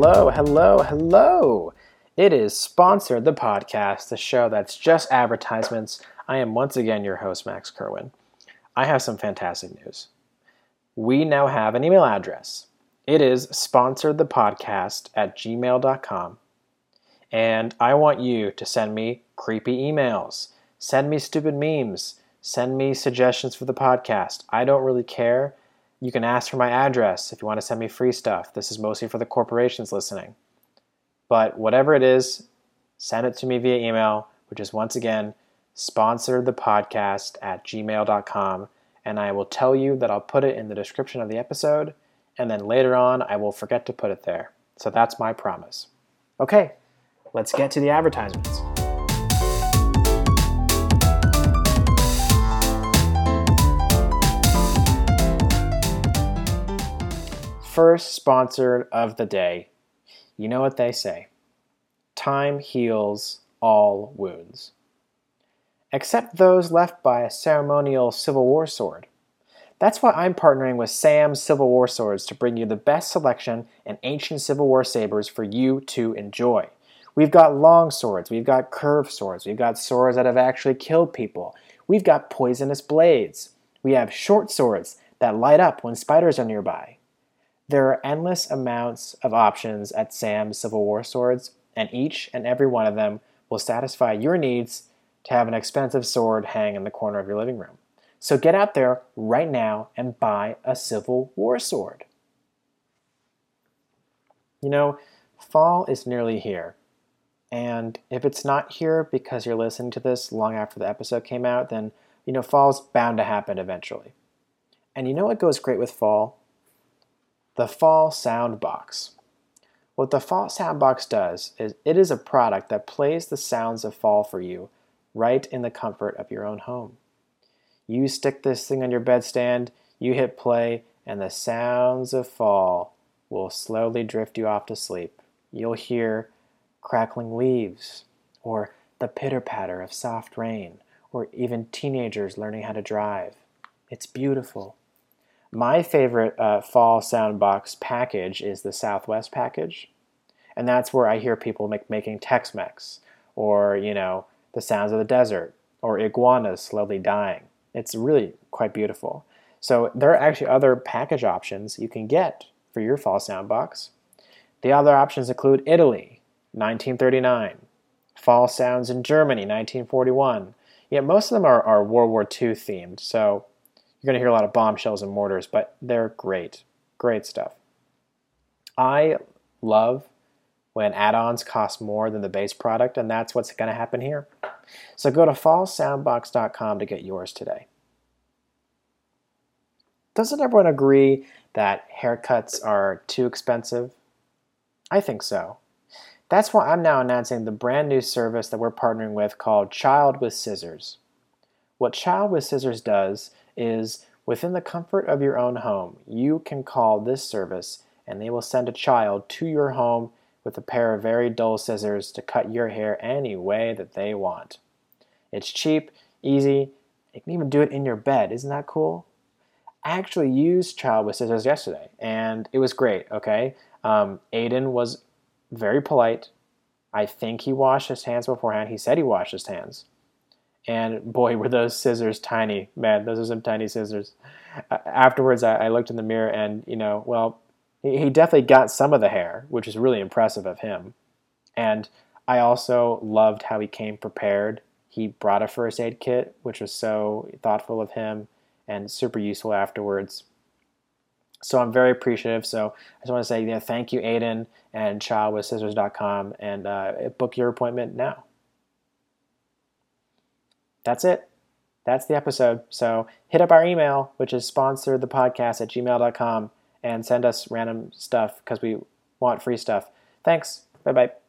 hello, hello, hello. It is Sponsored the Podcast, the show that's just advertisements. I am once again your host, Max Kerwin. I have some fantastic news. We now have an email address. It is sponsoredthepodcast at gmail.com. And I want you to send me creepy emails, send me stupid memes, send me suggestions for the podcast. I don't really care. You can ask for my address if you want to send me free stuff. This is mostly for the corporations listening. But whatever it is, send it to me via email, which is once again sponsor the podcast at gmail.com. And I will tell you that I'll put it in the description of the episode. And then later on, I will forget to put it there. So that's my promise. Okay, let's get to the advertisements. First sponsor of the day. You know what they say time heals all wounds. Except those left by a ceremonial Civil War sword. That's why I'm partnering with Sam's Civil War Swords to bring you the best selection in ancient Civil War sabers for you to enjoy. We've got long swords, we've got curved swords, we've got swords that have actually killed people, we've got poisonous blades, we have short swords that light up when spiders are nearby. There are endless amounts of options at Sam's Civil War Swords, and each and every one of them will satisfy your needs to have an expensive sword hang in the corner of your living room. So get out there right now and buy a Civil War sword. You know, fall is nearly here. And if it's not here because you're listening to this long after the episode came out, then, you know, fall's bound to happen eventually. And you know what goes great with fall? The Fall Sound Box. What the Fall Sound Box does is it is a product that plays the sounds of fall for you right in the comfort of your own home. You stick this thing on your bedstand, you hit play, and the sounds of fall will slowly drift you off to sleep. You'll hear crackling leaves, or the pitter patter of soft rain, or even teenagers learning how to drive. It's beautiful. My favorite uh, fall soundbox package is the Southwest package, and that's where I hear people make, making Tex-Mex, or you know, the sounds of the desert, or iguanas slowly dying. It's really quite beautiful. So there are actually other package options you can get for your fall soundbox. The other options include Italy, 1939, Fall Sounds in Germany, 1941. Yet most of them are, are World War II themed, so you're going to hear a lot of bombshells and mortars, but they're great. Great stuff. I love when add ons cost more than the base product, and that's what's going to happen here. So go to fallsoundbox.com to get yours today. Doesn't everyone agree that haircuts are too expensive? I think so. That's why I'm now announcing the brand new service that we're partnering with called Child with Scissors. What Child with Scissors does is within the comfort of your own home, you can call this service and they will send a child to your home with a pair of very dull scissors to cut your hair any way that they want. It's cheap, easy, you can even do it in your bed. Isn't that cool? I actually used Child with Scissors yesterday and it was great, okay? Um, Aiden was very polite. I think he washed his hands beforehand. He said he washed his hands. And boy, were those scissors tiny. Man, those are some tiny scissors. Afterwards, I, I looked in the mirror and, you know, well, he, he definitely got some of the hair, which is really impressive of him. And I also loved how he came prepared. He brought a first aid kit, which was so thoughtful of him and super useful afterwards. So I'm very appreciative. So I just want to say, you know, thank you, Aiden and childwithscissors.com, and uh, book your appointment now that's it. That's the episode. So hit up our email, which is sponsorthepodcast at gmail.com, and send us random stuff because we want free stuff. Thanks. Bye bye.